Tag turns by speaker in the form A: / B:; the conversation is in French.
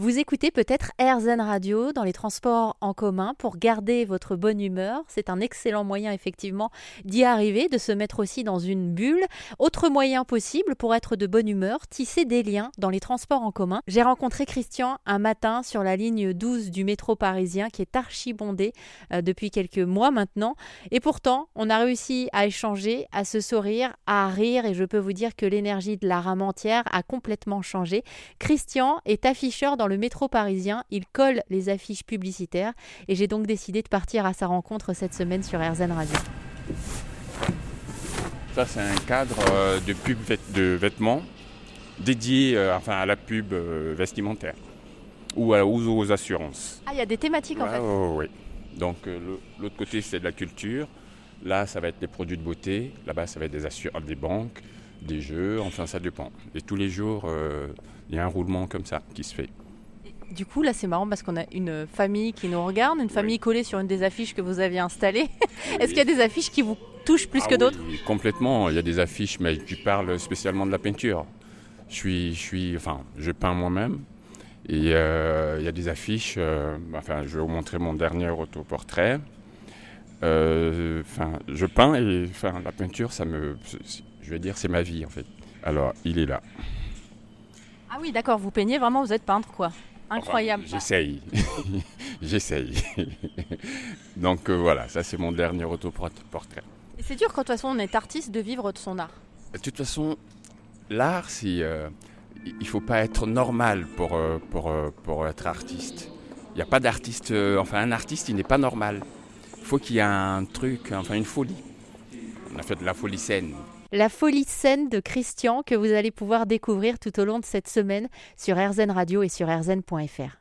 A: Vous écoutez peut-être AirZen Radio dans les transports en commun pour garder votre bonne humeur. C'est un excellent moyen effectivement d'y arriver, de se mettre aussi dans une bulle. Autre moyen possible pour être de bonne humeur, tisser des liens dans les transports en commun. J'ai rencontré Christian un matin sur la ligne 12 du métro parisien qui est archi bondé euh, depuis quelques mois maintenant. Et pourtant, on a réussi à échanger, à se sourire, à rire et je peux vous dire que l'énergie de la rame entière a complètement changé. Christian est afficheur dans le métro parisien, il colle les affiches publicitaires et j'ai donc décidé de partir à sa rencontre cette semaine sur RZN Radio.
B: Ça, c'est un cadre euh, de pub de vêtements dédié euh, enfin, à la pub euh, vestimentaire ou aux, assurances.
A: Ah, il y a des thématiques en fait
B: Oui. Donc l'autre côté, c'est de la culture. Là, ça va être des produits de beauté. Là-bas, ça va être des, assurances, des banques, des jeux. Enfin, ça dépend. Et tous les jours, il y a un roulement comme ça qui se fait.
A: Du coup, là, c'est marrant parce qu'on a une famille qui nous regarde, une famille collée sur une des affiches que vous aviez installées. Est-ce qu'il y a des affiches qui vous touchent plus
B: ah
A: que d'autres?
B: Complètement. Il y a des affiches, mais tu parles spécialement de la peinture. Je suis, je suis, enfin, je peins moi-même. Et euh, il y a des affiches. Euh, enfin, je vais vous montrer mon dernier autoportrait. Euh, enfin, je peins et enfin, la peinture, ça me, je vais dire, c'est ma vie en fait. Alors, il est là.
A: Ah oui, d'accord. Vous peignez vraiment. Vous êtes peintre, quoi. Incroyable.
B: J'essaye. J'essaye. Donc euh, voilà, ça c'est mon dernier autoportrait.
A: Et c'est dur quand de toute façon on est artiste de vivre de son art.
B: De toute façon, l'art, c'est, euh, il faut pas être normal pour, euh, pour, pour être artiste. Il n'y a pas d'artiste, enfin un artiste il n'est pas normal. Il faut qu'il y ait un truc, enfin une folie. On a fait de la folie saine
A: la folie scène de Christian que vous allez pouvoir découvrir tout au long de cette semaine sur RZN Radio et sur rzn.fr.